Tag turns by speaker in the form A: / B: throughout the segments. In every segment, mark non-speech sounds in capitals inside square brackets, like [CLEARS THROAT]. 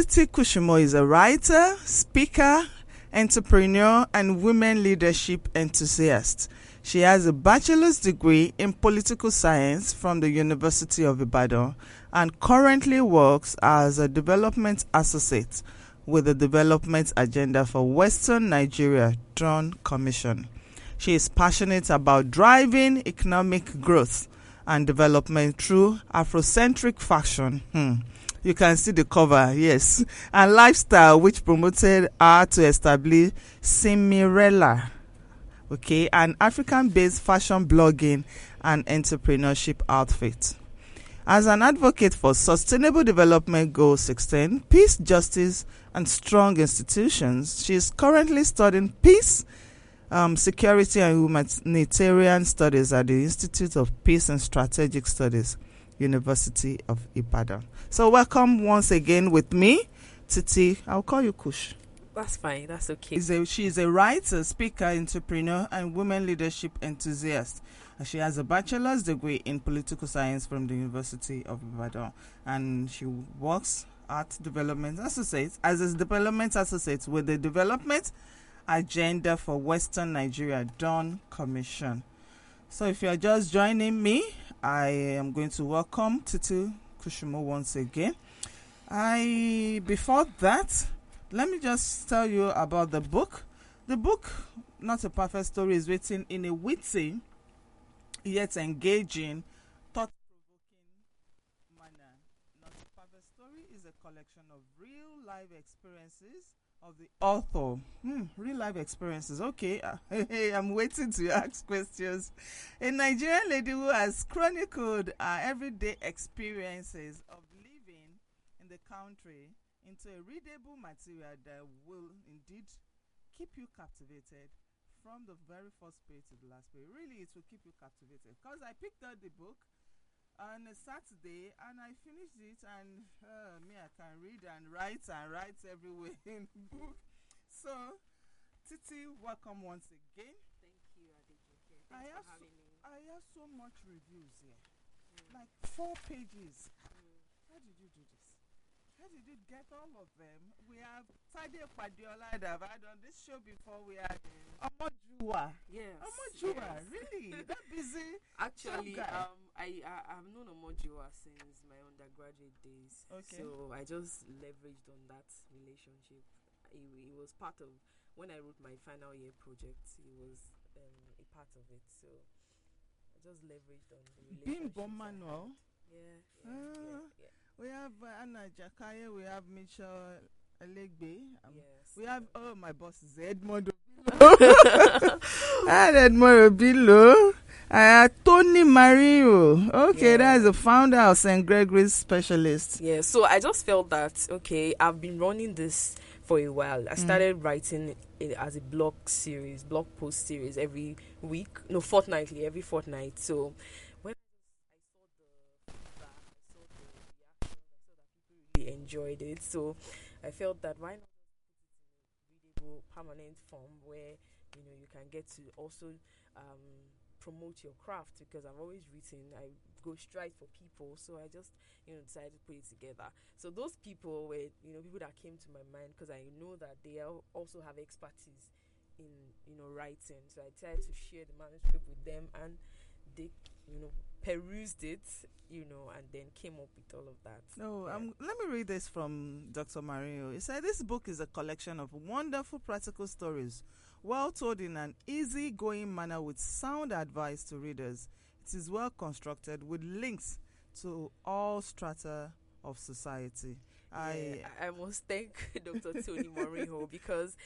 A: Titi Kushimo is a writer, speaker, entrepreneur, and women leadership enthusiast. She has a bachelor's degree in political science from the University of Ibadan and currently works as a development associate with the Development Agenda for Western Nigeria Dawn Commission. She is passionate about driving economic growth and development through Afrocentric fashion. Hmm. You can see the cover, yes, and lifestyle, which promoted her to establish Simirella, okay, an African-based fashion blogging and entrepreneurship outfit. As an advocate for Sustainable Development Goal 16, peace, justice, and strong institutions, she is currently studying peace, um, security, and humanitarian studies at the Institute of Peace and Strategic Studies, University of Ibadan. So, welcome once again with me, Titi. I'll call you Kush.
B: That's fine. That's okay.
A: She's a, she is a writer, speaker, entrepreneur, and women leadership enthusiast. She has a bachelor's degree in political science from the University of Ibadan, and she works at Development Associates as a development associate with the Development Agenda for Western Nigeria Dawn Commission. So, if you are just joining me, I am going to welcome Titi Kushimo once again. I before that, let me just tell you about the book. The book, Not a Perfect Story, is written in a witty yet engaging, thought provoking manner. Not a Perfect Story is a collection of real life experiences of the author. Hmm, real life experiences. Okay, [LAUGHS] uh, hey, I'm waiting to ask [LAUGHS] questions. A Nigerian lady who has chronicled her everyday experiences of living in the country into a readable material that will indeed keep you captivated from the very first page to the last page. Really, it will keep you captivated. Because I picked up the book on a Saturday and I finished it, and uh, me, I can read and write and write everywhere [LAUGHS] in book. So, Titi, welcome once again.
B: Thank you, Adejoke.
A: I
B: Thanks
A: have
B: for having me.
A: I have so much reviews here, like four pages. How did you do this? How did you get all of them? We have Tade Padiola that have had on this show before. We had Omojuwa.
B: Yes.
A: Omojuwa,
B: yes.
A: really? That busy? [LAUGHS]
B: Actually, um, I, I I've known Omojuwa since my undergraduate days.
A: Okay.
B: So I just leveraged on that relationship. It, was part of when I wrote my final year project. It was um, a part of it. So I just leveraged on the relationship.
A: Bimbo Manuel.
B: Yeah.
A: Ah.
B: Yeah. yeah, yeah.
A: We have uh, Anna Jakaye. We have Mitchell Elegbe. Um,
B: yes.
A: We have, oh, my boss is Edmond Obilo. and Edmond Obilo. I have Tony Marinho. Okay,
B: Yeah.
A: that's the founder of St. Gregory's Specialist.
B: Yeah, so I just felt that okay, I've been running this for a while. I mm. started writing it as a blog series, blog post series every week, no fortnightly, every fortnight. So when I saw the I saw the reactions, I saw that people really enjoyed it. So I felt that why not permanent form where you know you can get to also um, promote your craft because I've always written. I go straight for people, so I just you know decided to put it together. So those people were you know people that came to my mind because I know that they also have expertise in you know writing. So I tried to share the manuscript with them, and they you know perused it, you know, and then came up with all of that.
A: No,
B: Yeah.
A: um, let me read this from Dr. Marinho. He said, This book is a collection of wonderful practical stories, well told in an easy-going manner with sound advice to readers. It is well constructed with links to all strata of society. I,
B: Yeah, I must thank [LAUGHS] Dr. Tony Marinho because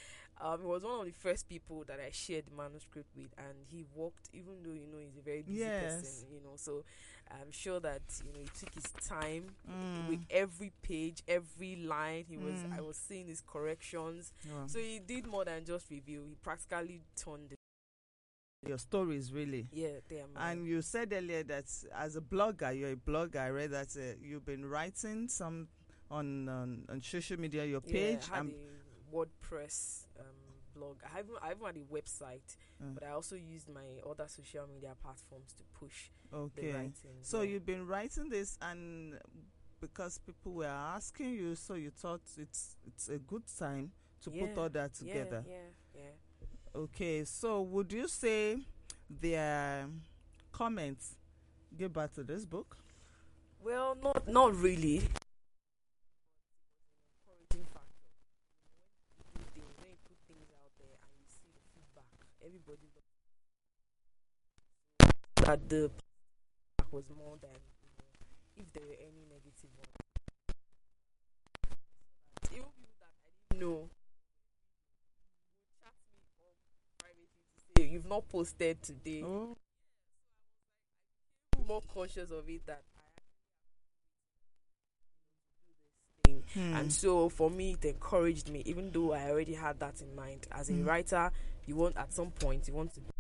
B: um, he was one of the first people that I shared the manuscript with, and he worked, even though you know he's a very busy
A: Yes.
B: person, you know. So I'm sure that you know he took his time
A: Mm.
B: with every page, every line. He was,
A: Mm.
B: I was seeing his corrections.
A: well,
B: So he did more than just review. He practically turned it.
A: your stories really.
B: Yeah, there.
A: And you said earlier that as a blogger, you're a blogger. I read that uh, you've been writing some on on, on social media, your page.
B: Yeah, I had
A: and-
B: a WordPress um, blog. I haven't, I haven't had a website,
A: Mm.
B: but I also used my other social media platforms to push the
A: okay.
B: writing.
A: So
B: yeah.
A: you've been writing this, and because people were asking you, so you thought it's it's a good time to put all that together.
B: yeah, yeah.
A: Okay, so would you say their comments give back to this book?
B: Well, not not really. Encouraging factor. When you do things, when you put things out there and you see the feedback, everybody loves that the feedback was more than you know, if there were any negative one. Even people that I didn't know would chat me up privately to say you've not posted today.
A: Oh,
B: more conscious of it that I have do this thing.
A: hmm.
B: And so for me, it encouraged me, even though I already had that in mind. As a
A: Mm.
B: writer, you want at some point you want to write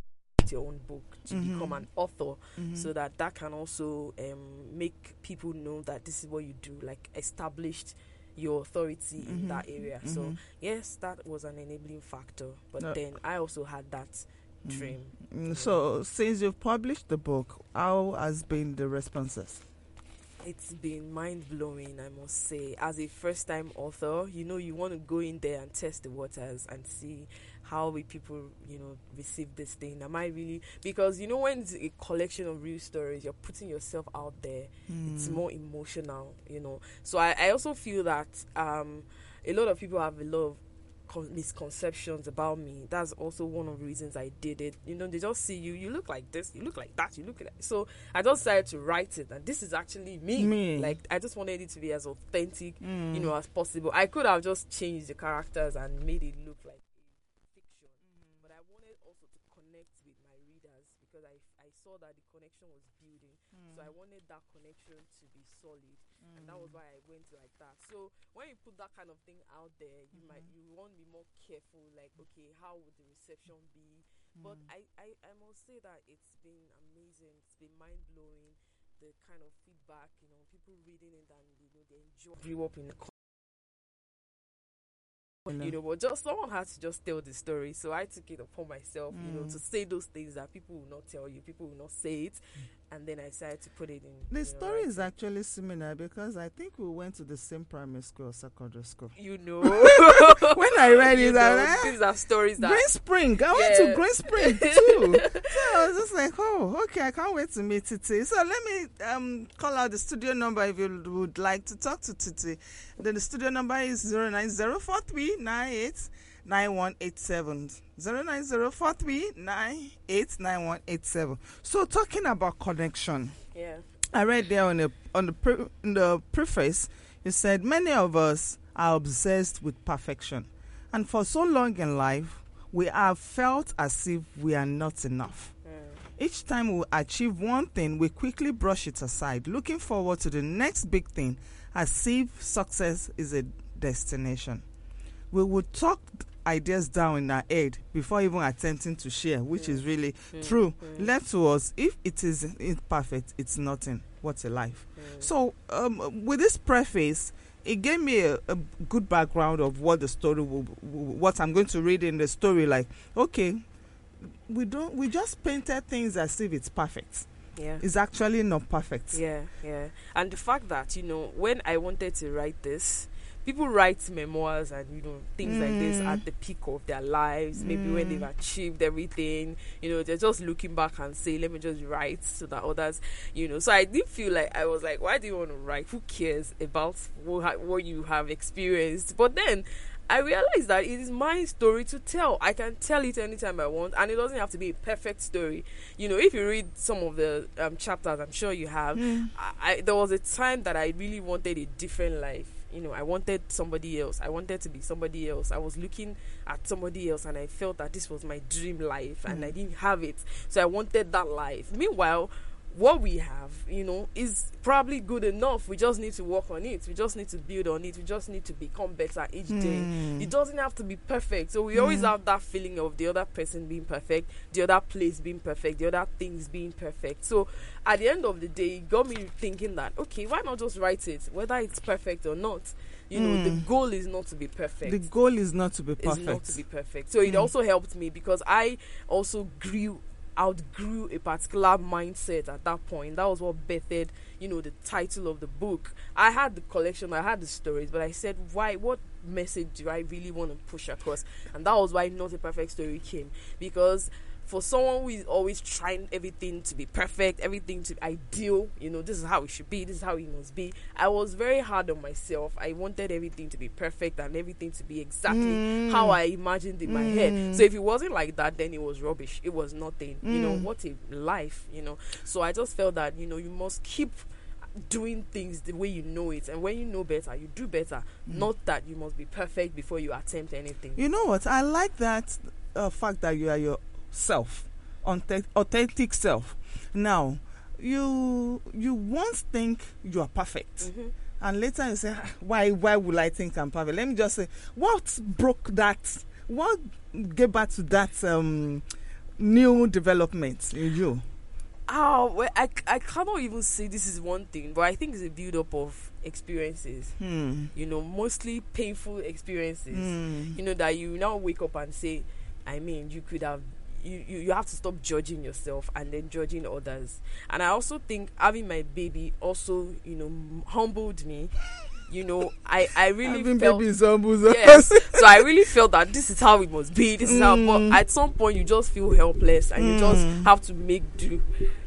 B: your own book to
A: Mhm.
B: become an author,
A: Mhm.
B: so that that can also um, make people know that this is what you do, like established your authority
A: Mhm.
B: in that area. So
A: Mhm.
B: yes, that was an enabling factor. But
A: No.
B: then I also had that dream.
A: Mm, So, since you've published the book, how has been the responses?
B: It's been mind blowing, I must say. As a first time author, you know, you want to go in there and test the waters and see how will people, you know, receive this thing. Am I really because you know when it's a collection of real stories, you're putting yourself out there. It's
A: Mm.
B: more emotional, you know. So I, I also feel that um, a lot of people have a lot of misconceptions about me. That's also one of the reasons I did it. You know, they just see you, you look like this, you look like that, you look like that. so I just decided to write it and this is actually me.
A: Me.
B: Like I just wanted it to be as authentic,
A: Mm.
B: you know, as possible. I could have just changed the characters and made it look like a fiction. But I wanted also to connect with my readers because I, I saw that the connection was building. So hmm. I wanted that connection to be solid, and that was hmm. why I went like that. So when you put that kind of thing out there, you might hmm. you want to be more careful. Like, okay, how would the reception be? But I, I I must say that it's been amazing. It's been mind blowing. The kind of feedback, you know, people reading it and you know they enjoy. Grew up in the you know, but just someone has to just tell the story. So I took it upon myself, you know,
A: Mm.
B: to say those things that people will not tell you, people will not say it, and then I decided to put it in.
A: The
B: you know,
A: story is actually similar because I think we went to the same primary school or secondary school.
B: you [LAUGHS] know,
A: when I read
B: you
A: it,
B: know,
A: like,
B: these are stories that
A: Green Spring. I went to Green Spring [LAUGHS] too. so I was just like, oh, okay, I can't wait to meet Titi. So let me um call out the studio number if you would like to talk to Titi. Then the studio number is zero nine zero four three nine eight nine one eight seven. Zero nine zero four three nine eight nine one eight seven. So talking about connection.
B: yeah,
A: I read there on the on the pre, in the preface, you said many of us are obsessed with perfection, and for so long in life, we have felt as if we are not enough.
B: mm,
A: Each time we achieve one thing, we quickly brush it aside, looking forward to the next big thing, as if success is a destination. We would talk ideas down in our head before even attempting to share, which is really
B: mm,
A: true.
B: mm,
A: Left to us, if it is imperfect, it's nothing. What's a life? So, um, with this preface, it gave me a, a good background of what the story will, will, what I'm going to read in the story. Like, okay, we don't, we just painted things as if it's perfect.
B: yeah.
A: It's actually not perfect.
B: Yeah, yeah. And the fact that, you know, when I wanted to write this, people write memoirs and, you know, things like this
A: Mm.
B: at the peak of their lives, maybe when
A: Mm.
B: they've achieved everything, you know, they're just looking back and say, let me just write so that others, you know. So I did feel like, I was like, why do you want to write? Who cares about what, what you have experienced? But then, I realized that it is my story to tell. I can tell it anytime I want, and it doesn't have to be a perfect story. You know, if you read some of the um, chapters, I'm sure you have.
A: Mm.
B: I, I there was a time that I really wanted a different life. You know, I wanted somebody else. I wanted to be somebody else. I was looking at somebody else, and I felt that this was my dream life, and
A: Mm.
B: I didn't have it. So I wanted that life. Meanwhile, what we have, you know, is probably good enough. We just need to work on it. We just need to build on it. We just need to become better each day.
A: Mm.
B: It doesn't have to be perfect. So we always
A: Mm.
B: have that feeling of the other person being perfect, the other place being perfect, the other things being perfect. So at the end of the day, it got me thinking that okay, why not just write it, whether it's perfect or not? You know, the
A: Mm.
B: goal is not to be perfect.
A: The goal is not to be perfect.
B: not to be perfect. So it
A: Mm.
B: also helped me because I also grew outgrew a particular mindset at that point. That was what bettered, you know, the title of the book. I had the collection, I had the stories, but I said, why? What message do I really want to push across? And that was why Not a Perfect Story came because for someone who is always trying everything to be perfect, everything to be ideal, you know, this is how it should be, this is how it must be. I was very hard on myself. I wanted everything to be perfect and everything to be exactly
A: Mm.
B: how I imagined in my
A: Mm.
B: head. So if it wasn't like that, then it was rubbish. It was nothing. You know,
A: Mm.
B: what a life, you know. So I just felt that, you know, you must keep doing things the way you know it and when you know better you do better
A: Mm.
B: not that you must be perfect before you attempt anything
A: You know what? I like that uh, fact that you are yourself, authe- authentic self. Now, you you once think you are perfect,
B: Mhm.
A: and later you say, "Ah, "Why? Why would I think I'm perfect?" Let me just say, what broke that? What gave back to that um, new development in you?
B: Oh, well, I, I cannot even say this is one thing, but I think it's a build up of experiences.
A: Hmm.
B: You know, mostly painful experiences.
A: Hmm.
B: You know, that you now wake up and say, I mean, you could have. You, you, you have to stop judging yourself and then judging others. And I also think having my baby also, you know, humbled me. You know, I, I really
A: Having
B: felt
A: babies humbles
B: yes. so I really felt that this is how it must be. This is how.
A: Mm.
B: But at some point, you just feel helpless, and you just
A: Mm.
B: have to make do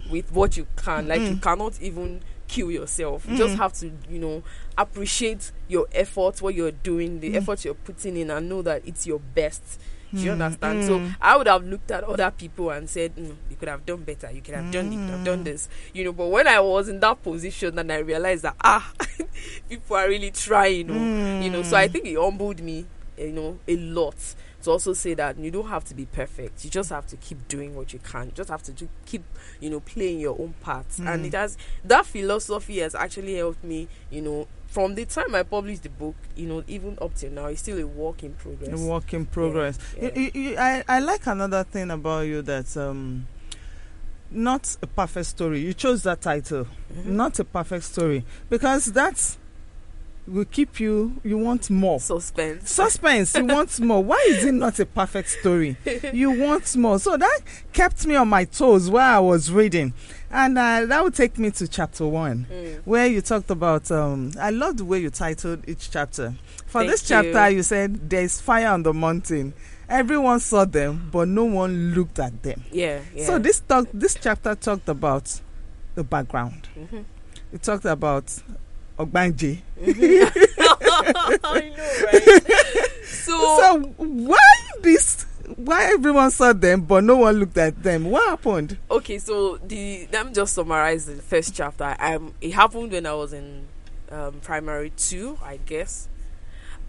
B: with what you can. Like you
A: Mm.
B: cannot even kill yourself. You just
A: Mm.
B: have to, you know, appreciate your effort, what you're doing, the
A: Mm.
B: effort you're putting in, and know that it's your best. Do you
A: Mm.
B: understand? So
A: Mm.
B: I would have looked at other people and said, mm, "You could have done better. You could have done. You could have done
A: Mm.
B: this." You know. But when I was in that position, and I realized that ah, [LAUGHS] people are really trying. oh, you know so i
A: Mm.
B: think it humbled me you know a lot to also say that you don't have to be perfect you just have to keep doing what you can you just have to do, keep you know playing your own part and
A: Mm.
B: it has that philosophy has actually helped me you know from the time i published the book you know even up till now it's still a work in progress
A: A work in progress.
B: yeah.
A: You- you- you- I, I like another thing about you that um, not a perfect story. You chose that title,
B: Mhm.
A: not a perfect story, because that will keep you. You want more
B: suspense
A: suspense. You want more. Why is it not a perfect story? [LAUGHS] You want more. So that kept me on my toes while I was reading, and uh, that would take me to chapter one
B: Mm.
A: where you talked about um I love the way you titled each chapter. For
B: Thank
A: this chapter
B: you.
A: you said there's fire on the mountain. Everyone saw them, but no one looked at them.
B: yeah, yeah.
A: So this talk this chapter talked about the background.
B: Mhm.
A: It talked about Ogbanje. [LAUGHS]
B: I know, right? So, [LAUGHS]
A: So why this why everyone saw them but no one looked at them? What happened?
B: okay, so the let me just summarize the first chapter. I um, it happened when I was in um, primary two, I guess,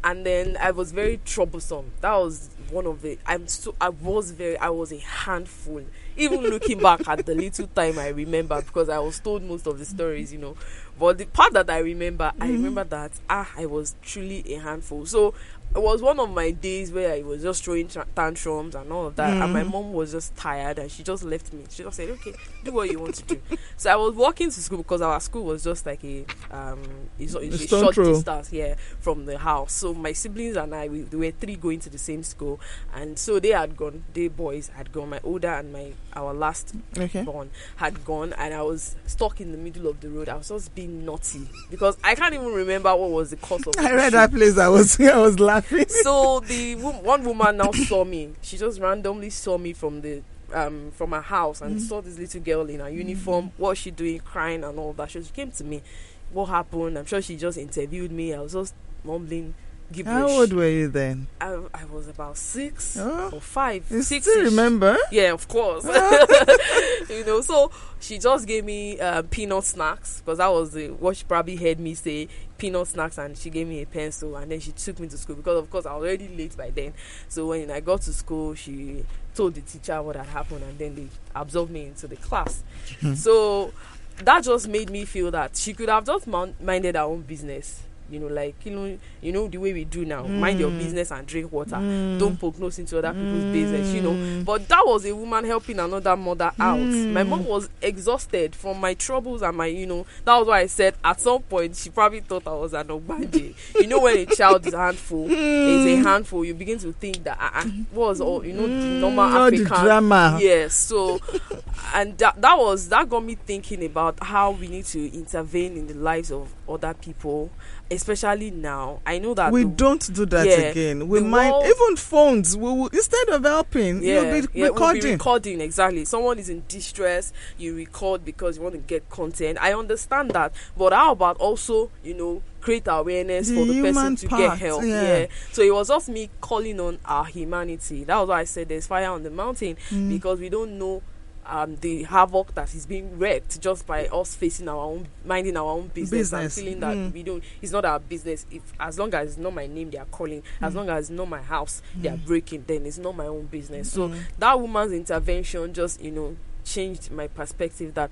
B: and then I was very troublesome. That was one of the. I'm so I was very. I was a handful. Even looking back at the little time I remember, because I was told most of the stories, you know. But the part that I remember, I
A: Mhm.
B: remember that ah, I was truly a handful. So it was one of my days where I was just throwing tantrums and all of that, and my
A: Mhm.
B: mom was just tired and she just left me. She just said, "Okay, do what you want to do." so I was walking to school because our school was just like a um, it's, a- it's
A: A
B: short distance here from the house. So my siblings and I, we, we were three going to the same school, and so they had gone. They boys had gone. My older and my our last
A: Okay.
B: born had gone and I was stuck in the middle of the road. I was just being naughty because I can't even remember what was the cause of [LAUGHS]
A: I read that place. I was [LAUGHS] I was laughing. [LAUGHS]
B: So the one woman now saw me. She just randomly saw me from the um from her house and
A: Mhm.
B: saw this little girl in her uniform. What was she doing, crying and all that. So she came to me. What happened? I'm sure she just interviewed me. I was just mumbling gibberish.
A: How old were you then?
B: I, I was about six
A: Oh,
B: or five.
A: you
B: six
A: still remember?
B: yeah, of course. [LAUGHS] you know, so she just gave me uh, peanut snacks because that was the what she probably heard me say peanut snacks, and she gave me a pencil, and then she took me to school because of course I was already late by then. So when I got to school, she told the teacher what had happened, and then they absorbed me into the class.
A: Hmm.
B: so that just made me feel that she could have just minded her own business. You know, like you know, you know the way we do now. Mind your
A: Mm.
B: business and drink water.
A: Mm.
B: Don't poke nose into other people's business, you know.
A: Mm.
B: But that was a woman helping another mother out.
A: Mm.
B: My mom was exhausted from my troubles and my, you know, that was why I said at some point she probably thought I was an ogbanje. you know, when a child is a handful, [LAUGHS] is a handful, you begin to think that uh, uh, was all, you know, the normal
A: Mm, all the drama.
B: Yes. So, and that, that was that got me thinking about how we need to intervene in the lives of other people, especially now. I know that
A: we
B: the-
A: don't do that
B: yeah,
A: again. We might
B: world-
A: even phones. We will, instead of helping,
B: yeah,
A: you'll be
B: yeah, we'll
A: recording.
B: be recording exactly. Someone is in distress, you record because you want to get content. I understand that, but how about also, you know, create awareness
A: The
B: for the person to
A: part,
B: get help?
A: yeah.
B: So it was just me calling on our humanity. That was why I said there's fire on the mountain
A: Mm.
B: because we don't know. Um, the havoc that is being wreaked just by us facing our own, minding our own business,
A: Business.
B: and feeling that
A: Mm.
B: we don't. It's not our business. If as long as it's not my name, they are calling. As
A: Mm.
B: long as it's not my house, they are breaking. Then it's not my own business. So
A: Mm.
B: that woman's intervention just you know changed my perspective that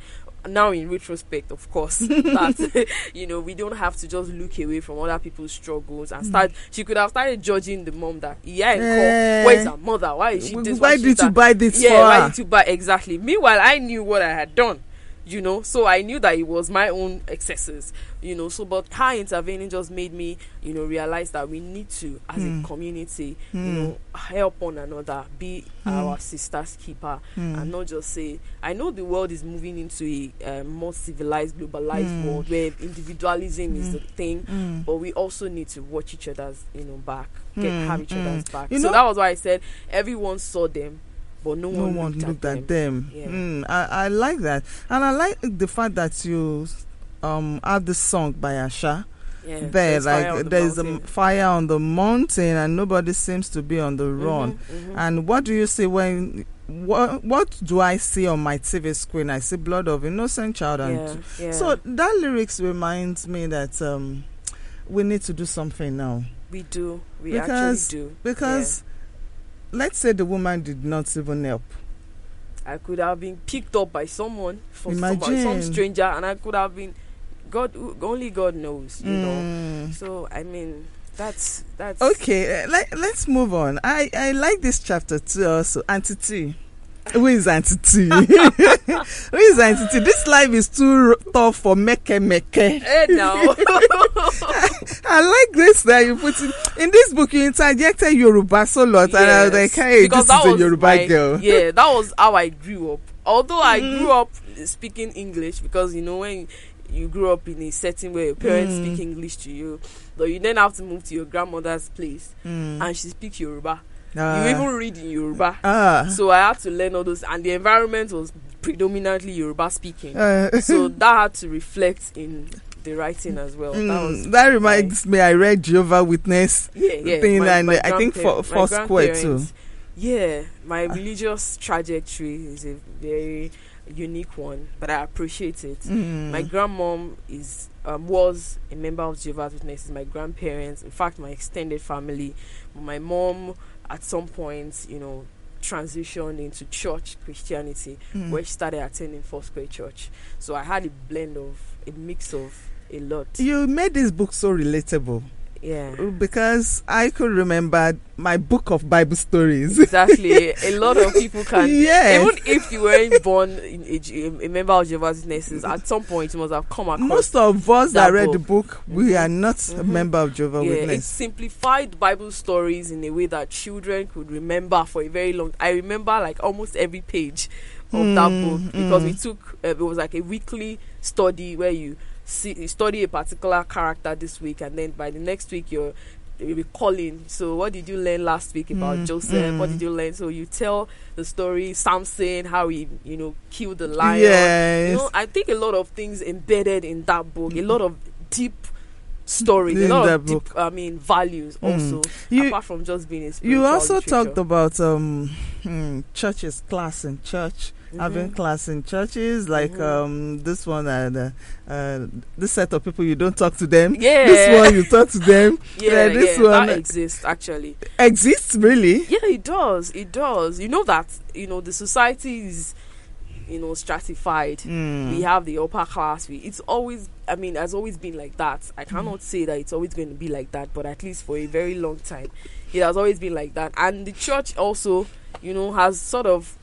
B: now in retrospect of course [LAUGHS] that you know we don't have to just look away from other people's struggles and start she could have started judging the mom that yeah
A: Eh.
B: where is her mother? Why is she this
A: why did you buy this
B: yeah
A: for
B: why did you buy exactly. Meanwhile i knew what i had done you know so i knew that it was my own excesses you know so but her intervening just made me you know realize that we need to as
A: Hmm.
B: a community you
A: Hmm.
B: know help one another be
A: Hmm.
B: our sister's keeper
A: Mm.
B: and not just say i know the world is moving into a um, more civilized globalized
A: Mm.
B: world where individualism is
A: Mm.
B: the thing
A: Mm.
B: but we also need to watch each other's you know back get
A: Mm,
B: have each other's
A: mm.
B: back
A: You
B: so
A: know-
B: that was why i said everyone saw them but no,
A: no
B: one,
A: one
B: looked,
A: looked
B: at,
A: at
B: them.
A: them.
B: Yeah.
A: Mm, I, I like that, and I like the fact that you um have the song by Asa
B: yeah
A: there.
B: there's
A: Like
B: the
A: there is a fire on the mountain, and nobody seems to be on the run.
B: Mhm, mhm.
A: And what do you see when? What what do I see on my TV screen? I see blood of innocent child, and
B: yeah, yeah.
A: so that lyrics reminds me that um we need to do something now
B: we do we
A: because-
B: actually do
A: because let's say the woman did not even help.
B: I could have been picked up by someone from some, some stranger, and I could have been. God, only God knows, you know.
A: Mm.
B: So I mean, that's that's
A: Okay, uh, let, let's move on. I, I like this chapter too also. Auntie T. Who is Auntie T? [LAUGHS] Who is Auntie T? This life is too r- tough for Meke Meke.
B: Eh, now. [LAUGHS]
A: I like this that you put in, in this book. You interjected Yoruba so lot, and I was like,
B: Yes,
A: "Hey,
B: because
A: this is a Yoruba
B: my-
A: girl." [LAUGHS]
B: Yeah, that was how I grew up. Although I
A: Mm.
B: grew up speaking English, because you know when you grew up in a setting where your parents
A: Mm.
B: speak English to you, but you then have to move to your grandmother's place
A: Mm.
B: and she speaks Yoruba.
A: Ah.
B: you even read in Yoruba.
A: ah,
B: So I had to learn all those, and the environment was predominantly Yoruba speaking.
A: uh,
B: so [LAUGHS] that had to reflect in the writing as well. That was
A: mm, that reminds me. I read Jehovah Witness.
B: yeah, yeah.
A: thing
B: my-
A: and
B: my
A: I think for- Foursquare too.
B: Yeah, my religious trajectory is a very unique one, but I appreciate it.
A: Mm.
B: My grandmom is um, was a member of Jehovah's Witnesses. My grandparents, in fact, my extended family. My mom, at some point, you know, transitioned into church Christianity,
A: Mm.
B: where she started attending Foursquare Church. So I had a blend of a mix of a lot.
A: You made this book so relatable
B: Yeah.
A: because I could remember my book of Bible stories.
B: Exactly. a [LAUGHS] lot of people can
A: Yeah.
B: Even if you weren't born in a, a member of Jehovah's Witnesses, at some point you must have come across.
A: Most of us that
B: that
A: read the
B: book.
A: book, we are not a
B: Mhm.
A: member of Jehovah's
B: yeah, it simplified Bible stories in a way that children could remember for a very long. I remember like almost every page of that
A: Mm,
B: book because we
A: mm.
B: took uh, it was like a weekly study where you see study a particular character this week and then by the next week you're you'll be calling so what did you learn last week about
A: Mm,
B: joseph what
A: mm.
B: did you learn so you tell the story samson how he you know killed the lion
A: Yes.
B: you know i think a lot of things embedded in that book a lot of deep stories a
A: In
B: lot
A: that
B: of deep i mean values
A: Mm.
B: also
A: you
B: apart from just being a
A: you also
B: literature.
A: talked about um hmm, churches class in church having
B: Mhm.
A: class in churches like
B: Mhm.
A: um this one and uh, uh, this set of people you don't talk to them
B: yeah
A: this one you talk to them [LAUGHS]
B: yeah,
A: yeah, this
B: yeah,
A: one-
B: that exists actually
A: exists really
B: Yeah, it does. It does. You know that you know the society is you know stratified.
A: Mm.
B: We have the upper class. We it's always I mean has always been like that. I
A: Mm.
B: cannot say that it's always going to be like that, but at least for a very long time, it has always been like that. And the church also, you know, has sort of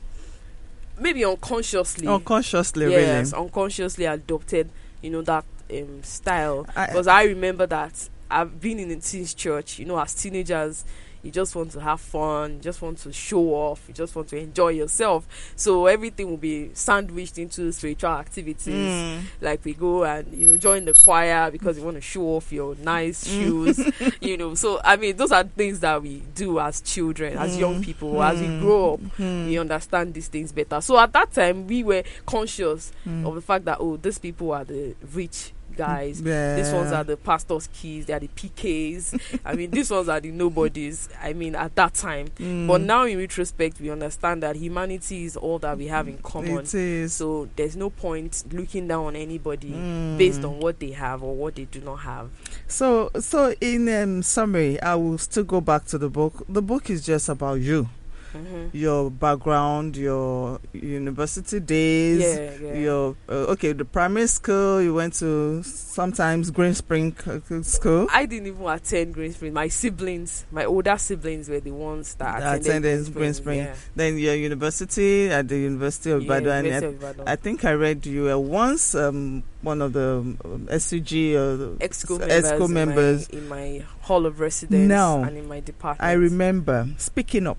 B: maybe unconsciously
A: unconsciously,
B: yes,
A: really.
B: unconsciously adopted, you know, that um, style.
A: I-
B: Because I remember that I've been in a teens church, you know, as teenagers, you just want to have fun, you just want to show off, you just want to enjoy yourself. So everything will be sandwiched into spiritual activities.
A: Mm.
B: Like we go and you know join the choir because you want to show off your nice [LAUGHS] shoes, you know. So I mean, those are things that we do as children, as young
A: Mm.
B: people. As we
A: Mm.
B: grow up,
A: Mm.
B: we understand these things better. So at that time, we were conscious of the fact that oh, these people are the rich guys. These ones are the pastor's keys. They are the PKs. I mean, these ones are the nobodies. I mean, at that time.
A: Mm.
B: But now, in retrospect, we understand that humanity is all that we have in common. So there's no point looking down on anybody
A: Mm.
B: based on what they have or what they do not have.
A: So, so in um, summary, I will still go back to the book. The book is just about you,
B: hmm
A: your background, your university days,
B: Yeah, yeah.
A: your uh, okay, the primary school you went to, sometimes Green Spring uh, School.
B: I didn't even attend Green Spring. My siblings, my older siblings, were the ones that attended
A: attended Green Spring.
B: Yeah.
A: Then your university at the University of Ibadan.
B: University
A: and
B: of Ibadan.
A: I, I think I read you were once um, one of the um, SUG or the
B: Exco
A: EXCO
B: members,
A: members.
B: In, my, in my hall of residence
A: Now,
B: and in my department.
A: I remember speaking up.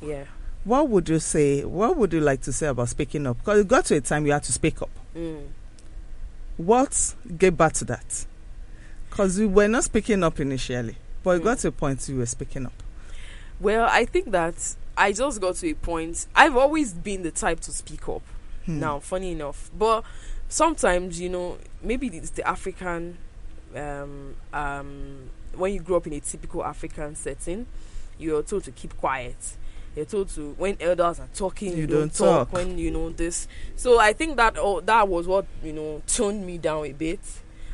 B: Yeah.
A: What would you say? What would you like to say about speaking up? Because it got to a time you had to speak up.
B: Mm.
A: What gave back to that? Because you were not speaking up initially, but it
B: Mm.
A: got to a point you were speaking up.
B: Well, I think that I just got to a point. I've always been the type to speak up.
A: Hmm.
B: Now, funny enough, but sometimes you know maybe it's the African. Um, um, when you grow up in a typical African setting, you're told to keep quiet. You're told to when elders are talking, you,
A: You
B: don't,
A: don't
B: talk.
A: talk.
B: When you know this, so I think that oh, that was what you know toned me down a bit.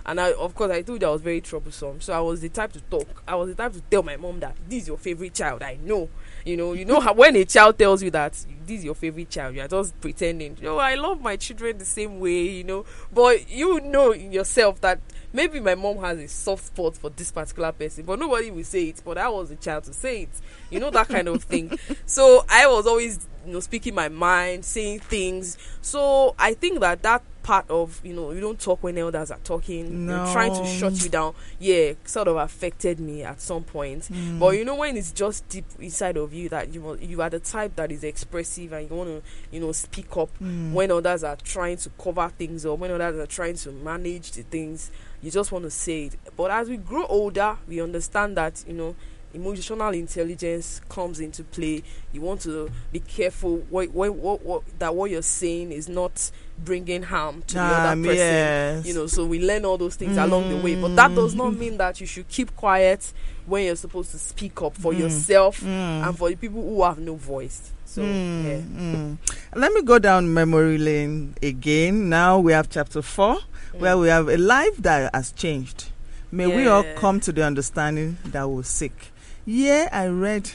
B: And I, of course, I told you I was very troublesome. So I was the type to talk. I was the type to tell my mom that this is your favorite child. I know. You know, you know how when a child tells you that this is your favorite child, you are just pretending. You know, I love my children the same way. You know, but you know yourself that maybe my mom has a soft spot for this particular person, but nobody will say it. But I was a child to say it. You know that kind of [LAUGHS] thing. So I was always, you know, speaking my mind, saying things. So I think that that part of you know you don't talk when elders are talking, know, trying to shut you down. Yeah, sort of affected me at some point.
A: Mm.
B: But you know when it's just deep inside of you that you you are the type that is expressive and you want to you know speak up
A: Mm.
B: when others are trying to cover things or when others are trying to manage the things you just want to say it but as we grow older we understand that you know emotional intelligence comes into play you want to be careful what, what, what, what that what you're saying is not bringing harm to the other
A: Um,
B: person
A: yes.
B: you know so we learn all those things along the way but that does not
A: Mm.
B: mean that you should keep quiet when you're supposed to speak up for
A: Mm.
B: yourself
A: Mm.
B: and for the people who have no voice so
A: Mm,
B: yeah
A: mm. Let me go down memory lane again. Now we have chapter four, where we have a life that has changed. May we all come to the understanding that we're sick. Yeah, I read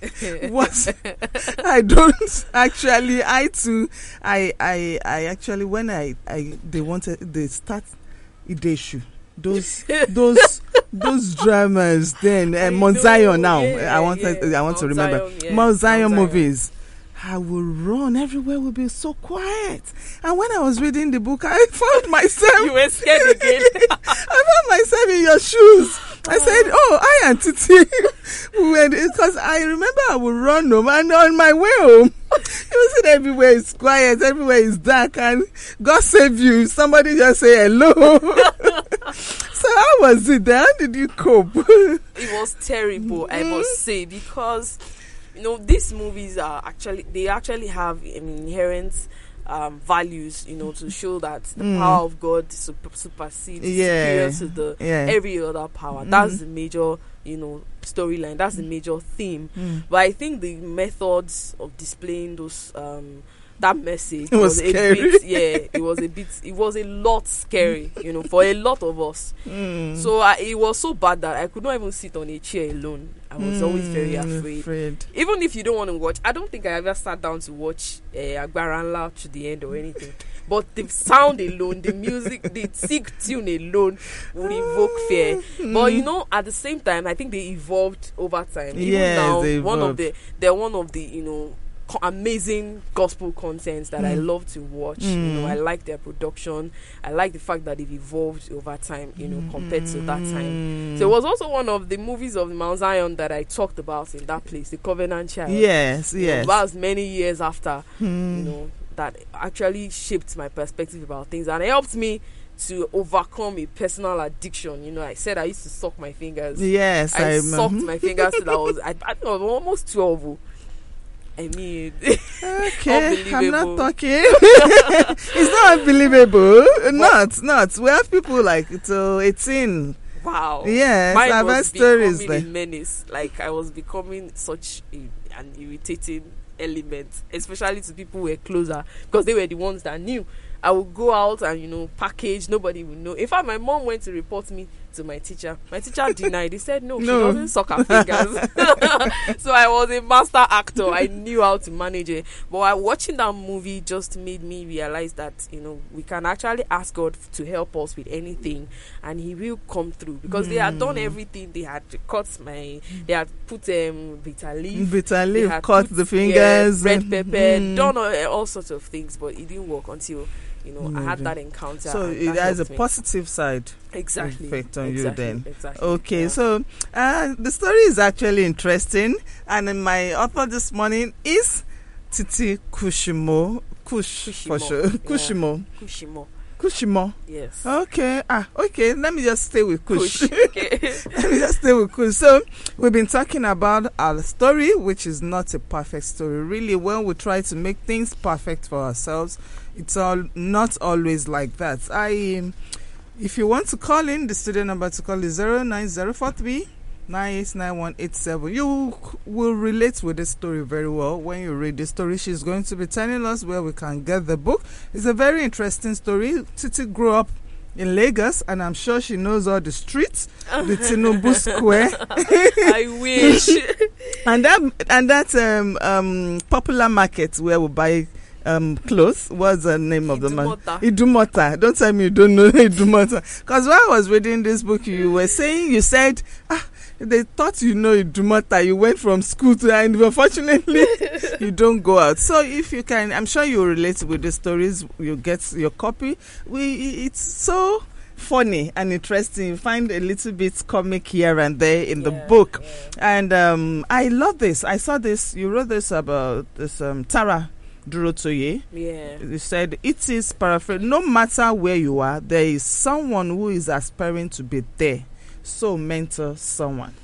A: [LAUGHS] what I don't actually. I too. I I I actually when I I they wanted they start Ideshu. Those those those dramas then uh, Mount Zion now
B: yeah,
A: I want
B: yeah.
A: I want to remember
B: yeah,
A: Mount Zion
B: Mount Zion.
A: movies. I will run everywhere will be so quiet. And when I was reading the book, I [LAUGHS] found myself
B: you were scared again [LAUGHS]
A: I found myself in your shoes. I said, "Oh, I and Titi, [LAUGHS] because I remember I would run home, and on my way home, you see everywhere is quiet, everywhere is dark, and God save you. Somebody just say hello. so how was it? Then? How did you cope?
B: it was terrible i
A: Mm.
B: must say because you know these movies are actually they actually have an inherent um, values you know to show that the
A: Mm.
B: power of god super, supersedes
A: Yeah.
B: superior to the
A: yeah.
B: every other power that's
A: Mhm.
B: the major you know storyline that's the major theme
A: Mm.
B: but i think the methods of displaying those um that message
A: It was
B: a
A: scary.
B: bit yeah it was a bit it was a lot scary you know for a lot of us.
A: Mm.
B: so I, it was so bad that i could not even sit on a chair alone. I was always very
A: Mm,
B: afraid.
A: afraid.
B: even if you don't want to watch i don't think i ever sat down to watch uh, Agbaranla to the end or anything. But the sound alone the music the sick tune alone would evoke fear. But you know at the same time i think they evolved over time. Even
A: Yes,
B: now one of the they're one of the you know co- amazing gospel contents that i
A: Mm.
B: love to watch you know
A: Mm.
B: i like their production i like the fact that they've evolved over time you know compared to that time
A: Mm.
B: so it was also one of the movies of Mount Zion that I talked about in that place, the Covenant Child.
A: Yes,
B: You know,
A: yes.
B: that was many years after,
A: Mm.
B: you know, that actually shaped my perspective about things and it helped me to overcome a personal addiction. You know, I said I used to suck my fingers.
A: Yes, I,
B: I, sucked my fingers till I was, I, I I was almost 12. I mean,
A: Okay, I'm not talking. [LAUGHS] it's not unbelievable. Not, not. We have people like till 18.
B: wow. Yeah,
A: I've stories like.
B: menace. Like I was becoming such a, an irritating element, especially to people who were closer because they were the ones that knew. I would go out and you know package. Nobody would know. In fact, my mom went to report me to my teacher. My teacher [LAUGHS] denied. He said no, she
A: No.
B: doesn't suck her fingers. [LAUGHS] so I was a master actor. I knew how to manage it. But I, watching that movie just made me realize that you know we can actually ask God to help us with anything, and He will come through because they had done
A: Mm.
B: everything. They had cut my. They had put um bitter leaf.
A: Bitter leaf, cut
B: put,
A: the
B: yeah,
A: fingers.
B: red pepper,
A: Mm.
B: done all, all sorts of things, but it didn't work until you know I had that encounter.
A: So it has a
B: me.
A: positive side.
B: exactly
A: effect on you then.
B: Exactly.
A: Okay,
B: yeah.
A: so uh, the story is actually interesting, and my author this morning is Titi Kushimo. Kush for sure. [LAUGHS]
B: yeah.
A: Kushimo.
B: Kushimo,
A: Kushimo.
B: yes.
A: Okay. Ah, okay. Let me just stay with Kush.
B: Kush. okay. [LAUGHS]
A: Let me just stay with Kush. So we've been talking about our story, which is not a perfect story. Really, when we try to make things perfect for ourselves, it's all not always like that. I, if you want to call in, the student number to call is zero nine zero four three. 989187 you will relate with this story very well when you read the story she's going to be telling us where we can get the book it's a very interesting story titi grew up in lagos and i'm sure she knows all the streets the [LAUGHS] tinubu square [LAUGHS]
B: I wish. [LAUGHS]
A: and that and that um um popular market where we buy um clothes what's the name of the market
B: Idumota.
A: Idumota. Don't tell me you don't know Idumota. Because while I was reading this book, you were saying, you said, ah, they thought you know Idumota. You went from school to, and unfortunately, [LAUGHS] you don't go out. So if you can, I'm sure you relate with the stories. You get your copy. We, it's so funny and interesting. You find a little bit comic here and there in the book.
B: yeah.
A: And um, I love this. I saw this. You wrote this about this um, Tara Durotoye.
B: Yeah.
A: You said it is paraphrase. No matter where you are, there is someone who is aspiring to be there. So mentor someone.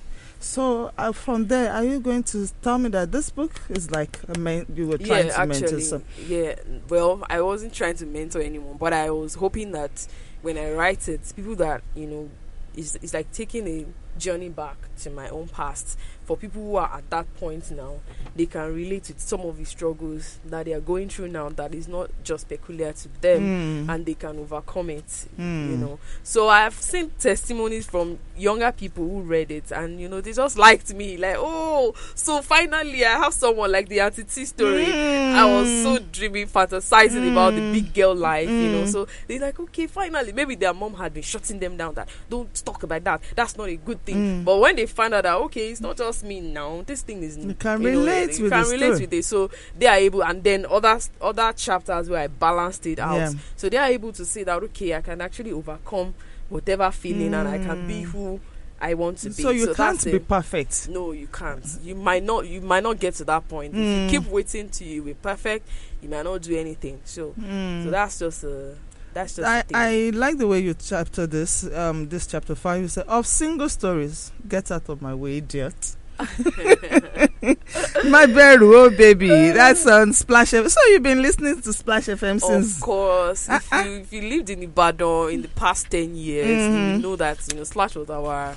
A: So uh, from there, are you going to tell me that this book is like a men- you were trying
B: yeah,
A: to mentor
B: actually,
A: some?
B: yeah. Well, I wasn't trying to mentor anyone, but I was hoping that when I write it, people that you know, it's, it's like taking a journey back to my own past. For people who are at that point now, they can relate to some of the struggles that they are going through now. That is not just peculiar to them,
A: Mm.
B: and they can overcome it.
A: Mm.
B: you know so i've seen testimonies from younger people who read it and you know they just liked me like oh so finally i have someone like the auntie T story i was so dreaming fantasizing about the
A: Mm.
B: big girl life you know
A: Mm.
B: so they're like okay finally maybe their mom had been shutting them down that don't talk about that that's not a good thing
A: Mm.
B: but when they find out that okay it's not just me now this thing is
A: You can
B: know,
A: relate
B: you
A: with
B: can relate
A: story.
B: with it so they are able and then other other chapters where i balanced it out
A: Yeah.
B: so they are able to see that okay, I can actually overcome whatever feeling and I can be
A: Mm.
B: who I want to be.
A: So you
B: that's
A: can't be perfect.
B: No, you can't. You might not. You might not get to that point. If
A: Mm.
B: you keep waiting till you be perfect, you might not do anything. So,
A: Mm.
B: so that's just a. That's just.
A: I. I like the way you chapter this um this chapter five you say of single stories get out of my way idiot [LAUGHS] [LAUGHS] [LAUGHS] my beru oh baby that's on splash FM. so you've been listening to splash fm since
B: of course,
A: Ah,
B: if you if you lived in Ibadan in the past ten years,
A: Mhm.
B: you know that you know Splash was our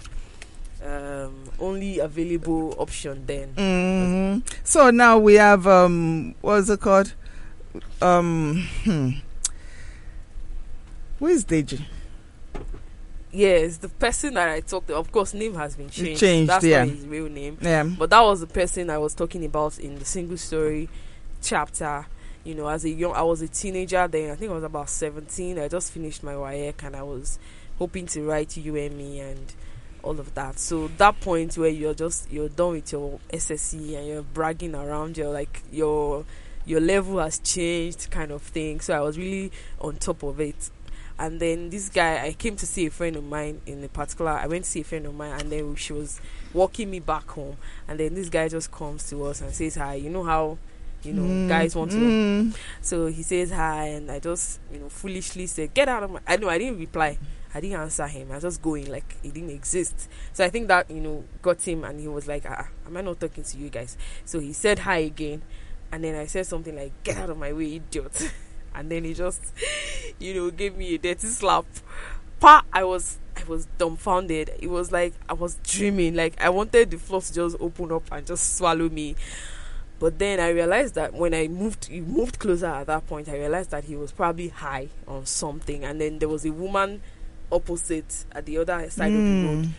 B: um, only available option then.
A: Mhm. so now we have um what's it called um, hmm. who is Deji?
B: Yes, the person that I talked to, of course, name has been changed.
A: changed,
B: That's
A: yeah.
B: not his real name.
A: Yeah.
B: But that was the person I was talking about in the single story chapter. You know, as a young, I was a teenager then. I think I was about seventeen. I just finished my WAEC and I was hoping to write UME and all of that. So that point where you're just you're done with your SSC and you're bragging around, you're like your your level has changed, kind of thing. So I was really on top of it. And then this guy, I came to see a friend of mine in a particular. I went to see a friend of mine, and then she was walking me back home. And then this guy just comes to us and says hi. You know how, you know,
A: Mm,
B: guys want to.
A: mm.
B: So he says hi, and I just, you know, foolishly said, "Get out of my." I know I didn't reply. I didn't answer him. I was just going like it didn't exist. So I think that you know got him, and he was like, ah, "Am I not talking to you guys?" So he said hi again, and then I said something like, "Get out of my way, idiot!" [LAUGHS] and then he just, [LAUGHS] you know, gave me a dirty slap. Pa, I was, I was dumbfounded. It was like I was dreaming. Like I wanted the floor to just open up and just swallow me. But then I realized that when I moved, he moved closer at that point. I realized that he was probably high on something, and then there was a woman opposite at the other side of the road,
A: Mm.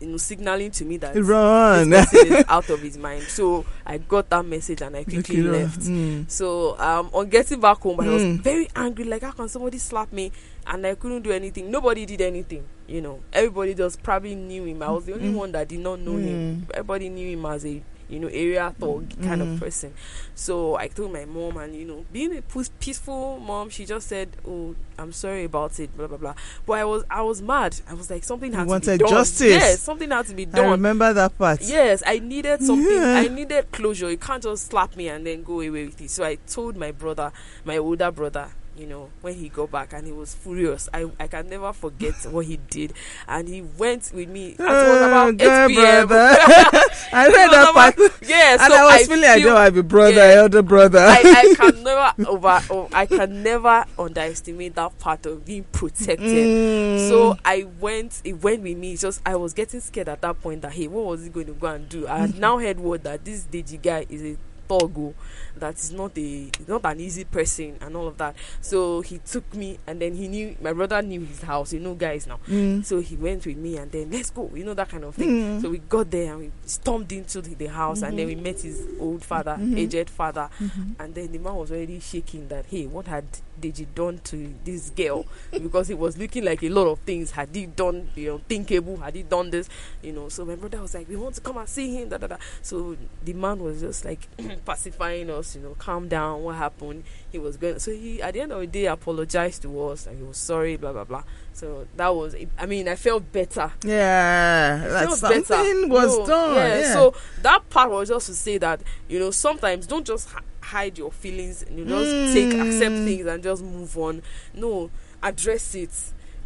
B: You know, signaling to me that
A: Run.
B: this person is out of his mind. So I got that message and I quickly
A: Okay,
B: left.
A: Mm.
B: So um, on getting back home, I was
A: Mm.
B: very angry. Like, how can somebody slap me? And I couldn't do anything. Nobody did anything. You know, everybody just probably knew him. I was the only
A: Mm.
B: one that did not know him. Everybody knew him as a you know area thug kind
A: Mm.
B: of person. So I told my mom, and you know, being a peaceful mom, she just said, "Oh, I'm sorry about it." Blah blah blah. But I was I was mad. I was like, something
A: You
B: had to
A: wanted
B: be done.
A: justice.
B: Yes, something had to be done.
A: I remember that part.
B: Yes, I needed something.
A: Yeah.
B: I needed closure. You can't just slap me and then go away with it. So I told my brother, my older brother, you know, when he got back and he was furious. I I can never forget [LAUGHS] what he did. And he went with me. It was
A: Oh,
B: about
A: girl,
B: 8 p.m.
A: brother. [LAUGHS] [LAUGHS] I read that
B: about-
A: part.
B: Yeah,
A: and
B: so
A: I was feeling I don't have a brother,
B: yeah.
A: elder brother.
B: I, I can never over. Oh, I can never underestimate that part of being protected.
A: Mm.
B: So I went. It went with me. It's just I was getting scared at that point. That hey, what was he going to go and do? I had now heard word that this Deji guy is a togo, that is not a not an easy person and all of that. So he took me, and then he knew my brother knew his house. You know, guys now.
A: Mm.
B: So he went with me, and then let's go. You know that kind of thing.
A: Mm.
B: So we got there and we stormed into the, the house, and then we met his old father,
A: Mhm.
B: aged father,
A: Mhm.
B: and then the man was already shaking that hey, what had Deji done to this girl? because it was looking like a lot of things. Had he done you know thinkable Had he done this? You know. So my brother was like, we want to come and see him. Da, da, da. So the man was just like [CLEARS THROAT] pacifying us. You know, calm down. What happened? He was going. So he at the end of the day apologized to us and he was sorry. Blah blah blah. So that was. I mean, I felt better
A: Yeah,
B: I felt
A: something
B: better.
A: was done.
B: Yeah,
A: Yeah.
B: So that part was just to say that you know sometimes don't just hi- hide your feelings. You just take accept
A: Mm.
B: things and just move on. No, address it.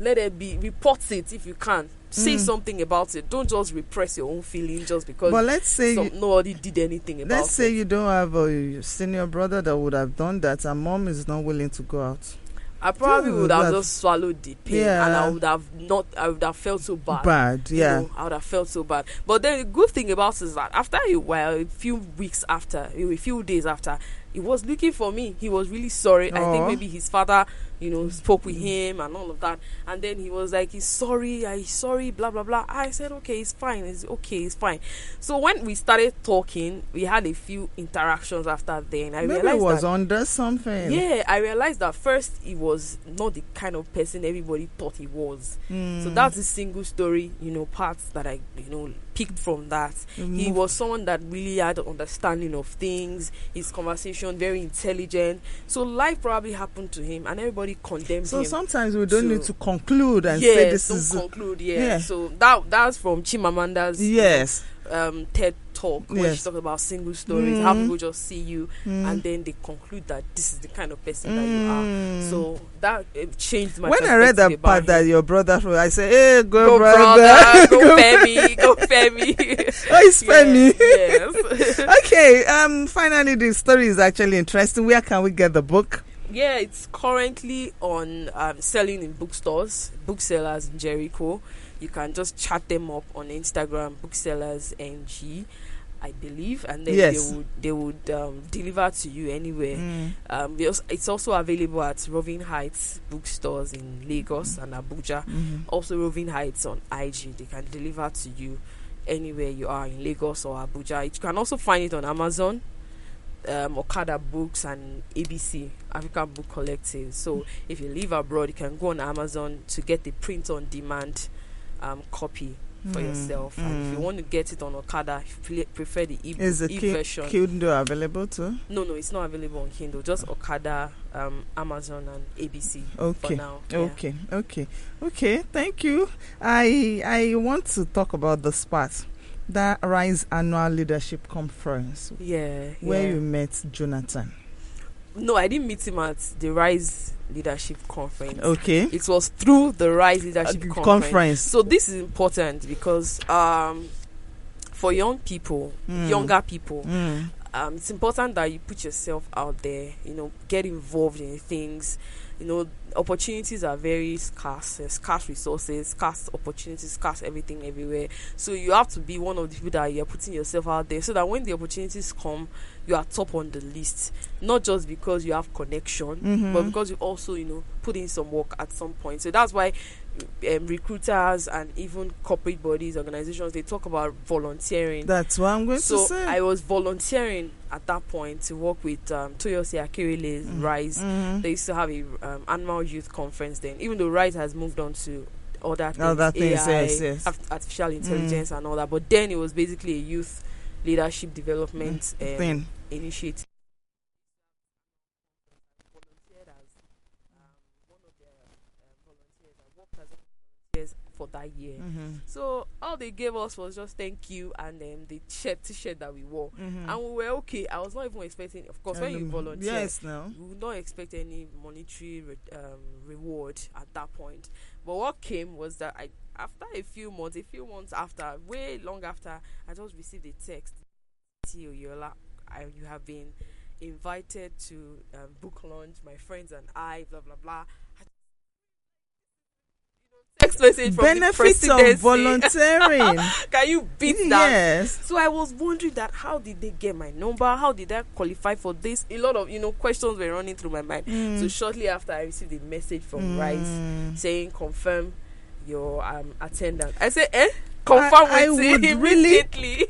B: Let it be. Report it if you can. Say
A: Mm.
B: something about it. Don't just repress your own feeling just because
A: but let's say
B: some,
A: you,
B: nobody did anything about
A: let's say
B: it.
A: you don't have a senior brother that would have done that, and mom is not willing to go out.
B: I probably would have
A: that's-
B: just swallowed the pain, and I would have not. I would have felt so bad.
A: Bad,
B: you
A: yeah.
B: know, I would have felt so bad. But then the good thing about it is that after a while, a few weeks after, a few days after, he was looking for me. He was really sorry. I think maybe his father, you know, spoke with him and all of that. And then he was like, he's sorry, I'm sorry, blah blah blah. I said, okay, it's fine, it's okay, it's fine. So when we started talking, we had a few interactions after then. I
A: Maybe
B: realized
A: was
B: that
A: under something.
B: yeah, I realized that first he was not the kind of person everybody thought he was.
A: Mm.
B: So that's the single story, you know, parts that I, you know, picked from that. He was someone that really had an understanding of things. His conversation very intelligent. So life probably happened to him, and everybody condemned
A: So
B: him.
A: sometimes we don't
B: to-
A: need to conclude and
B: yes,
A: say this
B: don't
A: is
B: conclude. Yeah.
A: yeah.
B: So that that's from Chimamanda's
A: yes.
B: um, TED talk where
A: Yes.
B: she talked about single stories, how
A: Mm.
B: people just see you
A: Mm.
B: and then they conclude that this is the kind of person that you are.
A: Mm.
B: So that it changed my
A: when I read that part
B: about
A: that your brother, wrote, I say, "Hey, go,
B: go
A: brother,
B: brother, go [LAUGHS] Femi, go Femi. [LAUGHS]
A: oh, it's funny.
B: Yes. [LAUGHS]
A: okay. Um. Finally, the story is actually interesting. Where can we get the book?
B: Yeah, it's currently on um, selling in bookstores, booksellers in Jericho. You can just chat them up on Instagram, booksellers NG. I believe, and then
A: Yes.
B: they would they would um, deliver to you anywhere.
A: Mm.
B: Um, it's also available at Roving Heights bookstores in Lagos and Abuja.
A: Mhm.
B: Also, Roving Heights on IG. They can deliver to you anywhere you are in Lagos or Abuja. You can also find it on Amazon, um, Okada Books, and ABC African Book Collective. So, if you live abroad, you can go on Amazon to get the print on demand um, copy for
A: Mm.
B: yourself. And if you
A: Mm.
B: want to get it on Okada, if you prefer the e-
A: Is the ki-
B: version.
A: Kindle available too?
B: No, no, it's not available on Kindle. Just Okada, um, Amazon, and ABC for
A: Okay.
B: now. yeah.
A: Okay, okay, okay. Thank you. I I want to talk about the spot, that Rise Annual Leadership Conference,
B: Yeah.
A: where
B: yeah.
A: you met Jonathan.
B: No, I didn't meet him at the Rise Leadership Conference.
A: Okay,
B: It was through the Rise Leadership
A: Uh,
B: Conference.
A: conference.
B: So this is important because um, for young people,
A: Mm.
B: younger people,
A: Mm.
B: um, it's important that you put yourself out there. You know, get involved in things. You know, opportunities are very scarce. There's scarce resources, scarce opportunities, scarce everything everywhere. So you have to be one of the people that you're putting yourself out there, so that when the opportunities come, you are top on the list. Not just because you have connection,
A: Mhm.
B: but because you also, you know, put in some work at some point. So that's why um, recruiters and even corporate bodies, organizations, they talk about volunteering
A: That's what I'm going
B: so
A: to say.
B: I was volunteering at that point to work with um, Toyosi Akerele's
A: Mm.
B: Rise.
A: Mhm.
B: They used to have a um, annual youth conference then. Even though Rise has moved on to other things,
A: Other things,
B: AI,
A: yes, yes.
B: artificial intelligence, and all that. But then it was basically a youth leadership development um,
A: Thing.
B: initiative. Volunteered as um, one of their um, volunteers. I worked as volunteers for that year.
A: Mhm.
B: So all they gave us was just thank you and um, the shirt t-shirt that we wore,
A: Mhm.
B: and we were okay. I was not even expecting. Of course, when you
A: Um,
B: volunteer,
A: Yes, no.
B: you would not expect any monetary re- um, reward at that point. But what came was that I, after a few months, a few months after, way long after, I just received a text. Tio Yola, you have been invited to um, book launch. My friends and I, blah blah blah. Text message from the
A: Benefits of volunteering. [LAUGHS]
B: Can you beat that?
A: yes.
B: So I was wondering that how did they get my number? How did I qualify for this? A lot of you know questions were running through my mind.
A: Mm.
B: So shortly after, I received a message from Rise
A: Mm.
B: saying confirm your um attendance. I said, eh, confirm
A: I- I would really-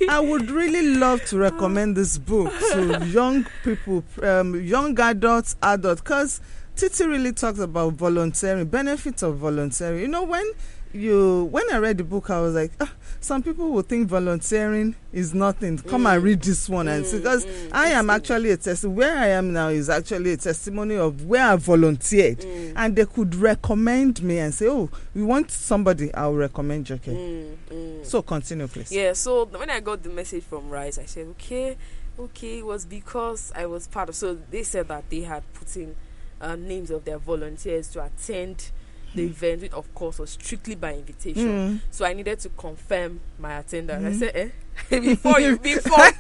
A: I would really love to recommend this book to [LAUGHS] young people, um, young adults, adults, because Titi really talks about volunteering, benefits of volunteering. You know, when you when I read the book, I was like, ah, some people will think volunteering is nothing. Come and
B: Mm.
A: read this one, and see, because
B: Mm,
A: I am actually a test. Where I am now is actually a testimony of where I volunteered.
B: Mm,
A: And they could recommend me and say, "Oh, we want somebody. I'll recommend you." Okay.
B: mm, mm.
A: So continue, please.
B: Yeah, so when I got the message from Rise, I said, okay, okay, it was because I was part of. So they said that they had put in uh, names of their volunteers to attend the event, which of course was strictly by invitation.
A: Mm.
B: So I needed to confirm my attendance. I
A: Mhm.
B: said, eh, [LAUGHS] [LAUGHS] before you, before [LAUGHS]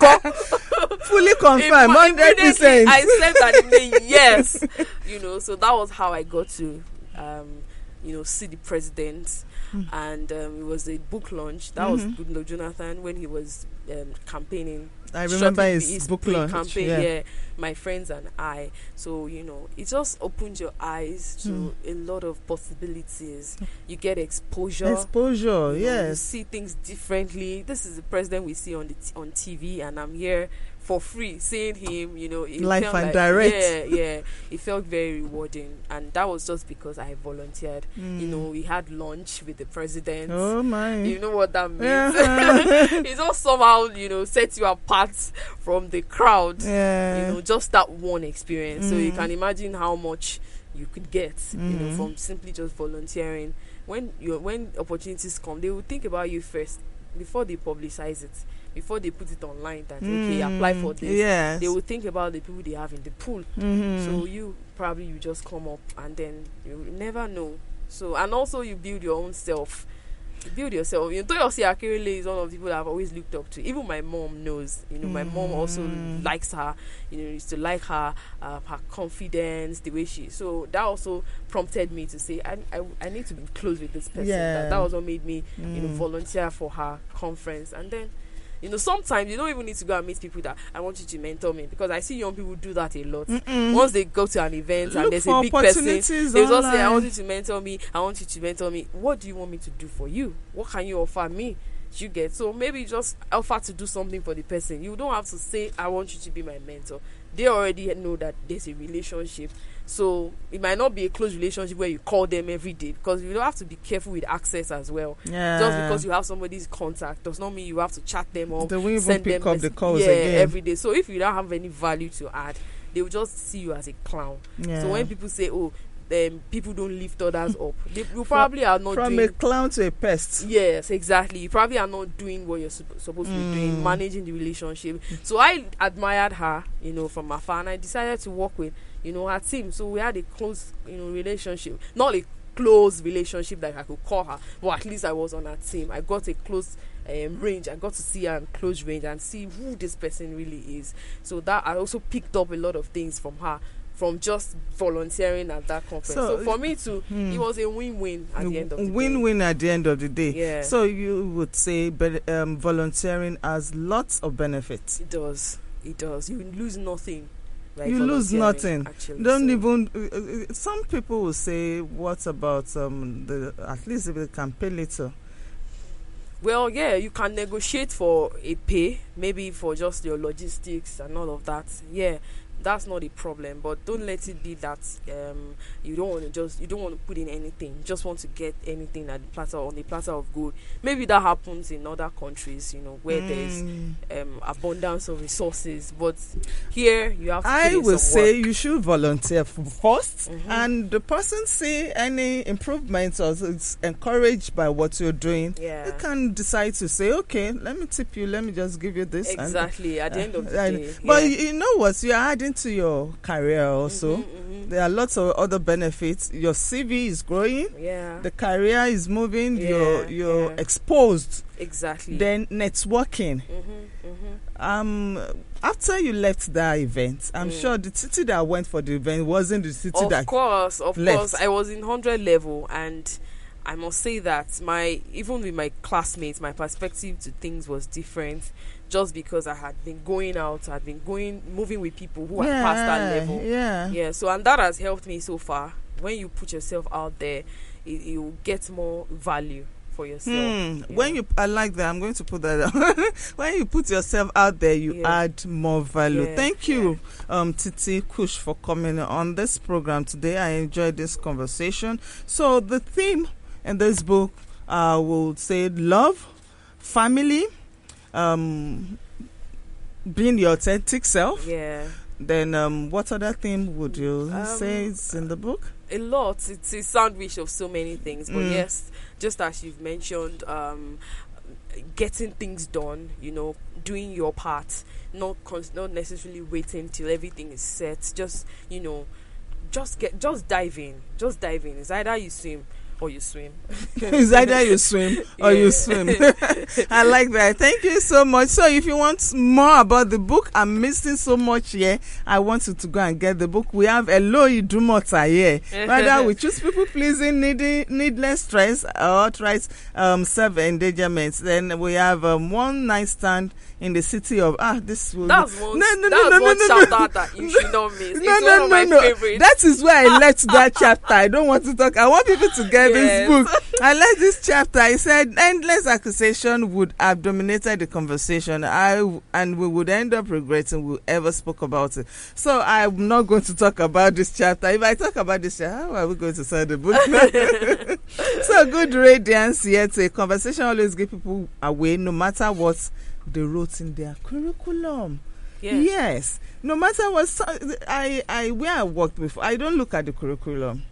A: Fully confirmed,
B: Imme-
A: hundred percent.
B: I said that yes. You know, so that was how I got to, um, you know, see the president,
A: Mm.
B: and um, it was a book launch. That was
A: Mhm.
B: Goodluck Jonathan when he was um, campaigning.
A: I remember his,
B: his
A: book launch.
B: campaign.
A: yeah.
B: Yeah. my friends and I. So you know, it just opens your eyes to
A: Mm.
B: a lot of possibilities. You get exposure.
A: Exposure,
B: you know, you
A: yes.
B: see things differently. This is the president we see on the t- on TV, and I'm here for free seeing him. You know, it
A: Live
B: felt
A: and
B: like-
A: direct.
B: Yeah, yeah. It felt very rewarding, and that was just because I volunteered. You
A: Mm.
B: know, we had lunch with the president.
A: Oh my.
B: You know what that means.
A: Yeah. [LAUGHS]
B: it just somehow, you know, sets you apart from the crowd.
A: yeah.
B: You know, just that one experience. So you
A: Mm.
B: can imagine how much you could get, you know,
A: Mhm.
B: from simply just volunteering. When you when opportunities come, they will think about you first before they publicize it, before they put it online. That okay, apply for
A: Mm,
B: this.
A: Yes.
B: They will think about the people they have in the pool.
A: Mhm.
B: So you probably you just come up and then you never know. So and also you build your own self. You build yourself. You know, Toyosi Akerele is one of the people that I've always looked up to. Even my mom knows. You know, my mom also
A: Mm.
B: likes her. You know, used to like her, uh, her confidence, the way she. So that also prompted me to say, I, I, I need to be close with this person.
A: Yeah.
B: That, that was what made me, you know,
A: Mm.
B: volunteer for her conference. And then, You know, sometimes you don't even need to go and meet people that I want you to mentor me because I see young people do that a lot.
A: Mm-mm.
B: Once they go to an event
A: Look
B: and there's a big person, they just say, I want you to mentor me, I want you to mentor me. What do you want me to do for you? What can you offer me? You get so maybe just offer to do something for the person. You don't have to say, I want you to be my mentor. They already know that there's a relationship. So it might not be a close relationship where you call them every day because you don't have to be careful with access as well.
A: yeah.
B: Just because you have somebody's contact does not mean you have to chat them or
A: they won't even
B: send
A: pick
B: them
A: up the calls
B: yeah,
A: again.
B: every day. So if you don't have any value to add, they will just see you as a clown.
A: yeah.
B: So when people say, "Oh, um, people don't lift others up," [LAUGHS] they you probably are not
A: from
B: doing.
A: a clown to a pest.
B: Yes, exactly. You probably are not doing what you're supp- supposed to be
A: Mm.
B: doing, managing the relationship. So I admired her, you know, from afar, and I decided to work with, you know, her team. So we had a close, you know, relationship. Not a close relationship that I could call her, but at least I was on her team. I got a close um, range. I got to see her in close range and see who this person really is. So that I also picked up a lot of things from her. From just volunteering at that conference,
A: So,
B: so, for me to,
A: Hmm.
B: it was a win-win at the end of the day.
A: Win-win at the end of the day.
B: Yeah.
A: So you would say, but um, volunteering has lots of benefits.
B: It does. It does. You lose nothing.
A: You lose nothing.
B: Actually,
A: Don't
B: so-
A: even. Uh, uh, some people will say, "What about um the at least if they can pay little?"
B: Well, yeah, you can negotiate for a pay, maybe for just your logistics and all of that. Yeah, that's not a problem. But don't let it be that um you don't want to just you don't want to put in anything. You just want to get anything at the platter on the platter of gold. Maybe that happens in other countries, you know, where there's
A: Mm.
B: um abundance of resources. But here you have to.
A: I will say
B: work.
A: you should volunteer f- 1st
B: Mhm.
A: and the person see any improvements or is encouraged by what you're doing.
B: Yeah.
A: You can decide to say, "Okay, let me tip you. Let me just give you this." and-
B: Exactly. At the end of the [LAUGHS]
A: and-
B: day.
A: But
B: yeah.
A: you know what? You're adding to your career also.
B: Mhm, mhm.
A: There are lots of other benefits. Your CV is growing.
B: Yeah.
A: The career is moving. you're
B: Yeah,
A: you're
B: yeah.
A: exposed.
B: exactly.
A: Then networking.
B: hmm hmm
A: Um, after you left that event, I'm
B: Mm.
A: sure the city that went for the event wasn't the city
B: Of
A: that.
B: course, of
A: left.
B: course. I was in hundred level, and I must say that my even with my classmates, my perspective to things was different. Just because I had been going out, I'd been going, moving with people who had passed that level.
A: Yeah.
B: Yeah, so and that has helped me so far. When you put yourself out there, it, you get more value for yourself. Yeah.
A: When you, I like that. I'm going to put that. Down. [LAUGHS] when you put yourself out there, you
B: Yeah.
A: add more value.
B: Yeah,
A: Thank you, um, Titi Kush, for coming on this program today. I enjoyed this conversation. So the theme in this book, uh, will say love, family, um, being your authentic self.
B: Yeah.
A: Then, um, what other theme would you
B: Um,
A: say is in the book?
B: a lot. It's a sandwich of so many things. But
A: Mm.
B: yes, just as you've mentioned, um, getting things done. You know, doing your part, not cons- not necessarily waiting till everything is set. Just you know, just get just dive in. Just dive in. It's either you swim or you swim. [LAUGHS] [LAUGHS]
A: it's either you swim or you swim. [LAUGHS] I like that. Thank you so much. So, if you want more about the book, I'm missing so much here. I want you to go and get the book. We have Eloy Dumota here. Whether we choose people pleasing, needing, needless stress, or um, self endangerment. Then we have um, one night stand in the city of ah. This will
B: That's one.
A: No, no, no,
B: that's
A: no,
B: one
A: no, no,
B: chapter that you should not miss. It's
A: no,
B: one
A: no,
B: of
A: no,
B: my
A: no.
B: favorites.
A: That is why I left that chapter. I don't want to talk. I want people to get
B: Yes.
A: this book. I left this chapter. I said endless accusation would have dominated the conversation. I and we would end up regretting we ever spoke about it. So I'm not going to talk about this chapter. If I talk about this chapter, how are we going to sell the book? [LAUGHS] so good radiance yet a conversation always give people away no matter what they wrote in their curriculum.
B: yeah.
A: Yes. No matter what, I, I, where I worked before, I don't look at the curriculum.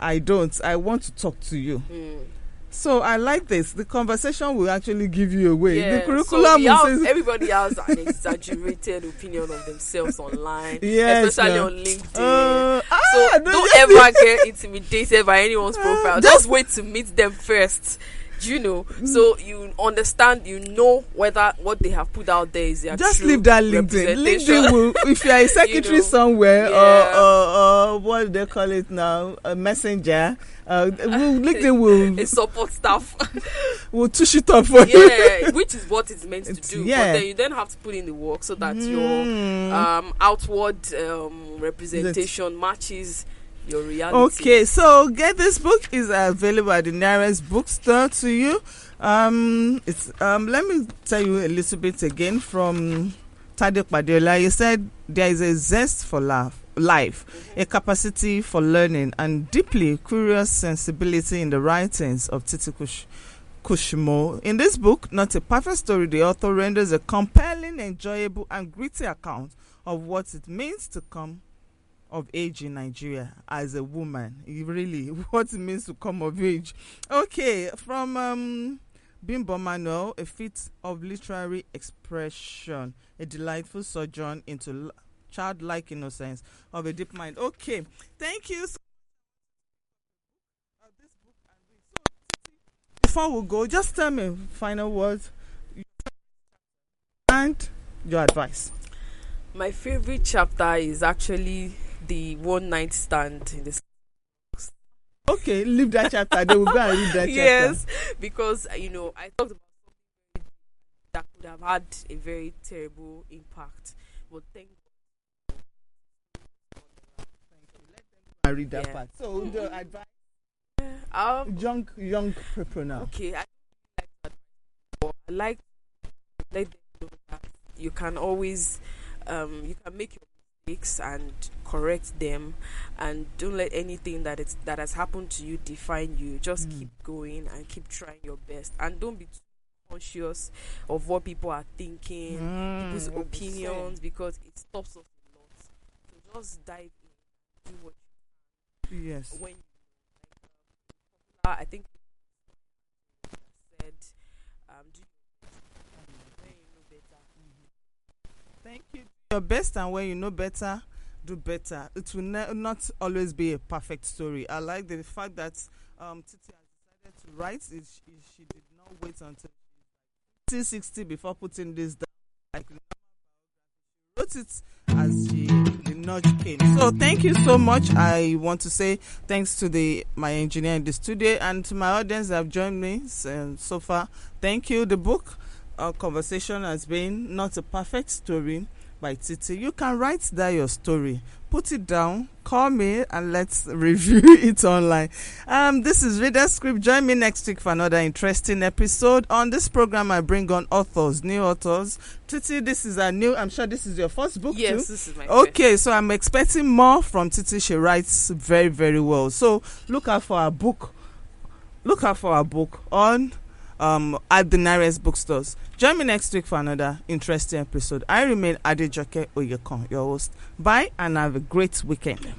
A: I don't. I want to talk to you.
B: Mm.
A: So I like this. The conversation will actually give you away.
B: Yeah,
A: The curriculum
B: so have- everybody [LAUGHS] has an exaggerated opinion of themselves online,
A: Yes,
B: especially
A: no.
B: on LinkedIn.
A: uh, ah,
B: so don't ever get intimidated by anyone's profile. [LAUGHS]
A: just-
B: Just wait to meet them first. Do you know? So you understand, you know whether what they have put out there is their
A: Just leave that LinkedIn. LinkedIn will, if you [LAUGHS] are a secretary
B: know,
A: somewhere
B: yeah.
A: or, or, or what do they call it now, a messenger, uh, [LAUGHS] will, LinkedIn will
B: support staff. [LAUGHS]
A: will tush it up for you.
B: yeah, which is what it's meant
A: It's-
B: to do.
A: yeah.
B: But then you then have to put in the work so that your
A: Mm.
B: um, outward um, representation matches your reality.
A: Okay, so get this book is available at the nearest bookstore to you. Um, it's um. Let me tell you a little bit again from Tade Ipadeola. You said there is a zest for laugh, life, a capacity for learning, and deeply curious sensibility in the writings of Titi Kush. Kushimo. In this book, Not a Perfect Story, the author renders a compelling, enjoyable, and gritty account of what it means to come of age in Nigeria as a woman. Really, [LAUGHS] what it means to come of age. Okay, from um, Bimbo Manuel, a feat of literary expression, a delightful sojourn into childlike innocence of a deep mind. Okay, thank you. So before we go, just tell me final words and your advice.
B: My favorite chapter is actually the one night stand in the
A: Okay, leave that chapter. Then we'll go and read that [LAUGHS] chapter.
B: yes, because uh, you know I talked about something that could have had a very terrible impact, but thank
A: I read that
B: Yeah.
A: part. So the advice,
B: um
A: young young now.
B: okay I like I like let them know that you can always um you can make your mistakes and correct them and don't let anything that it's that has happened to you define you just
A: Mm.
B: keep going and keep trying your best and don't be too conscious of what people are thinking people's
A: Mm, they say.
B: opinions because it stops us a lot. So just dive in, do what
A: Yes.
B: when you I think said um do you know better.
A: Thank you. Your best, and when you know better, do better. It will ne- not always be a perfect story. I like the fact that um, Titi has decided to write. It, she, she did not wait until 60 before putting this down. Like it as the nudge came. So thank you so much. I want to say thanks to the my engineer in the studio and to my audience that have joined me so, so far. Thank you. The book our conversation has been not a perfect story by Titi. You can write down your story, put it down, call me, and let's [LAUGHS] review it online. Um, this is Reader Script. Join me next week for another interesting episode. On this program, I bring on authors, new authors. Titi, this is a new. I'm sure this is your first book
B: Yes,
A: too.
B: this is my first.
A: Okay, so I'm expecting more from Titi. She writes very, very well. So look out for our book. Look out for our book on um at the nearest bookstores. Join me next week for another interesting episode. I remain Adejoke Oyekon, your host. Bye and have a great weekend.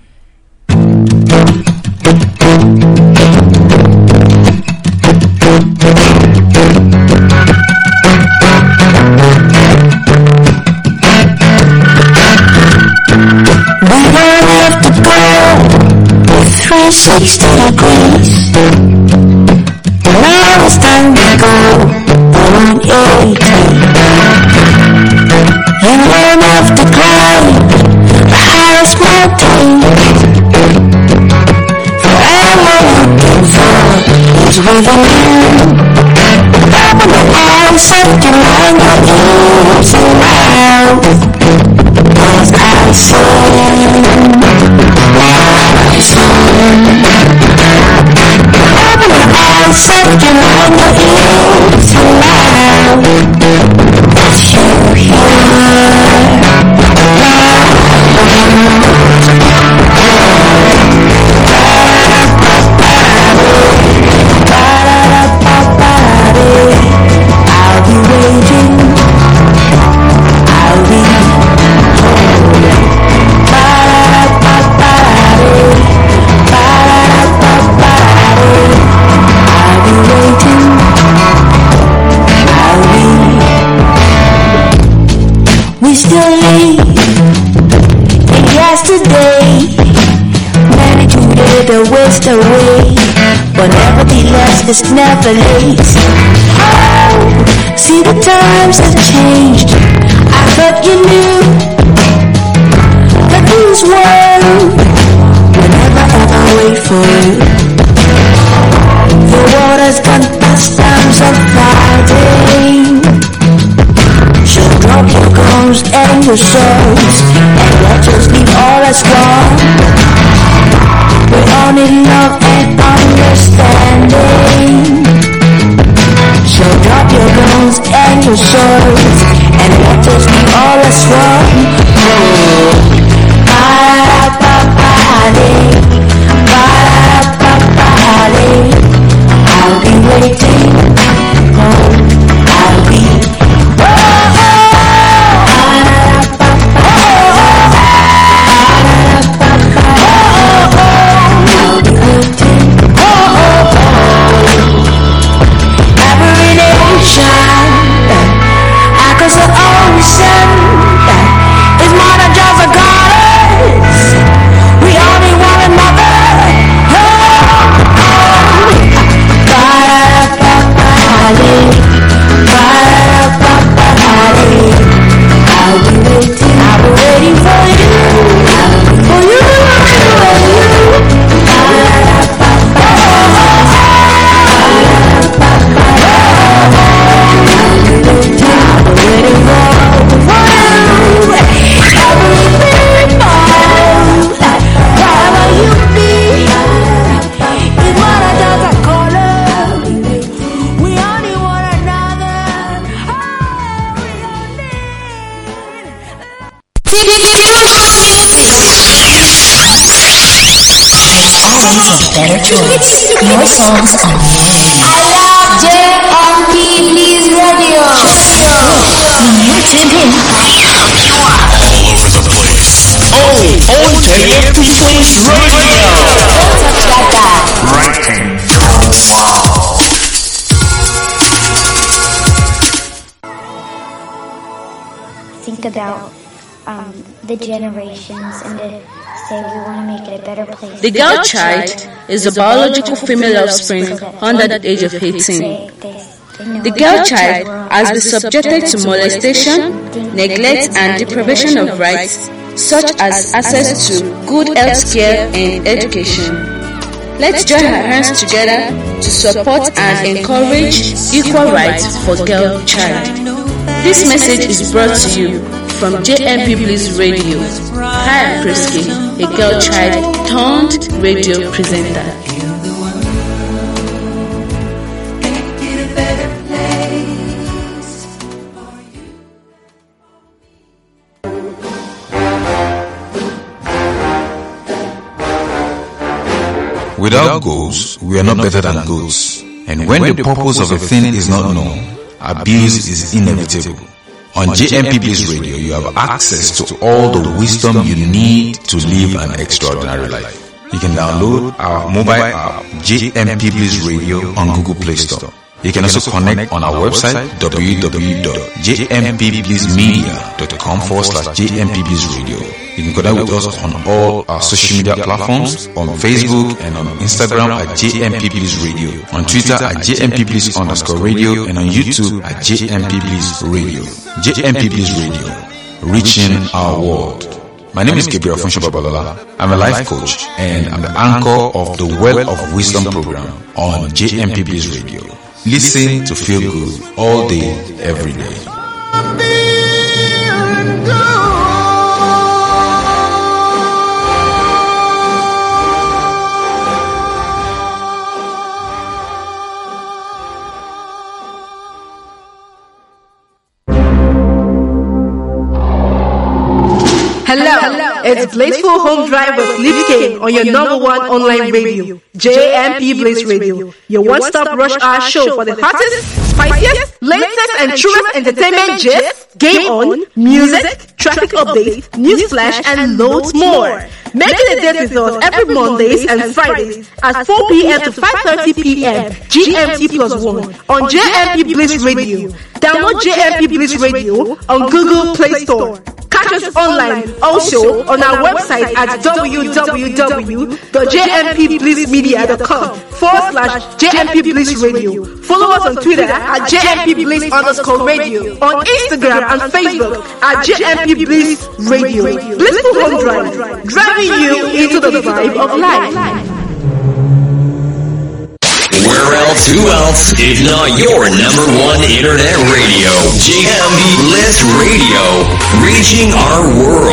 C: We have to go with 360 degrees. It's time to go 180. You don't have to climb the highest mountain. Forever looking for is within it's never late. Oh, see the times have changed. I thought you knew that this world will never ever wait for you. The water's gone past times of fighting. So drop your guns and your swords and let us leave all that's gone. And your Radio.
D: Think about um, the generations and to say we want to make it a better place.
E: The girl child is a biological female offspring under the age of 18.
D: They- they- they know
E: The girl child has been subjected to molestation, neglect, and deprivation of rights, such as access to good health care and education. Let's join our hands together to support and encourage equal rights for girl child. This message is brought to you from JMP Bliss Radio. Hi, Prisky, a girl child turned radio presenter.
F: Without goals, we are not better than goats. And when the purpose of a thing is not known, abuse is inevitable. On JMP Radio, you have access to all the wisdom you need to live an extraordinary life. You can download our mobile app, JMP Radio, on Google Play Store. You can also connect on our website, www.jmpblissmedia.com forward slash JMP Bliss Radio. You can connect with us on all our social media platforms, on Facebook and on Instagram at JMP on Twitter at JMP underscore radio, and on YouTube at JMP Bliss Radio. Reaching our world. My name is Gabriel Funsho Babalola. I'm a life coach and I'm the anchor of the Well of Wisdom program on JMP Bliss Radio. Listen to feel good all day, every day.
G: It's Home Drive with Leaf King on your number one online radio, JMP Bliss Radio, your one-stop rush hour show for the hottest, spiciest, latest, and truest entertainment gist, game on, music, traffic updates, news flash, and loads more. Make it a date with us every Mondays and Fridays at 4 p.m. to 5.30 p.m. GMT plus 1 on JMP Bliss Radio. Download JMP Bliss Radio on Google Play Store. Catch us online also on our website at www.jmpblissmedia.com forward slash JMP Radio. Follow us on Twitter at JMP Bliss underscore radio, on Instagram and Facebook at JMP Bliss Radio. Blissful Home Drive, driving you into the vibe of life.
H: Where else, who else, if not your number one internet radio, JMP Bliss Radio, reaching our world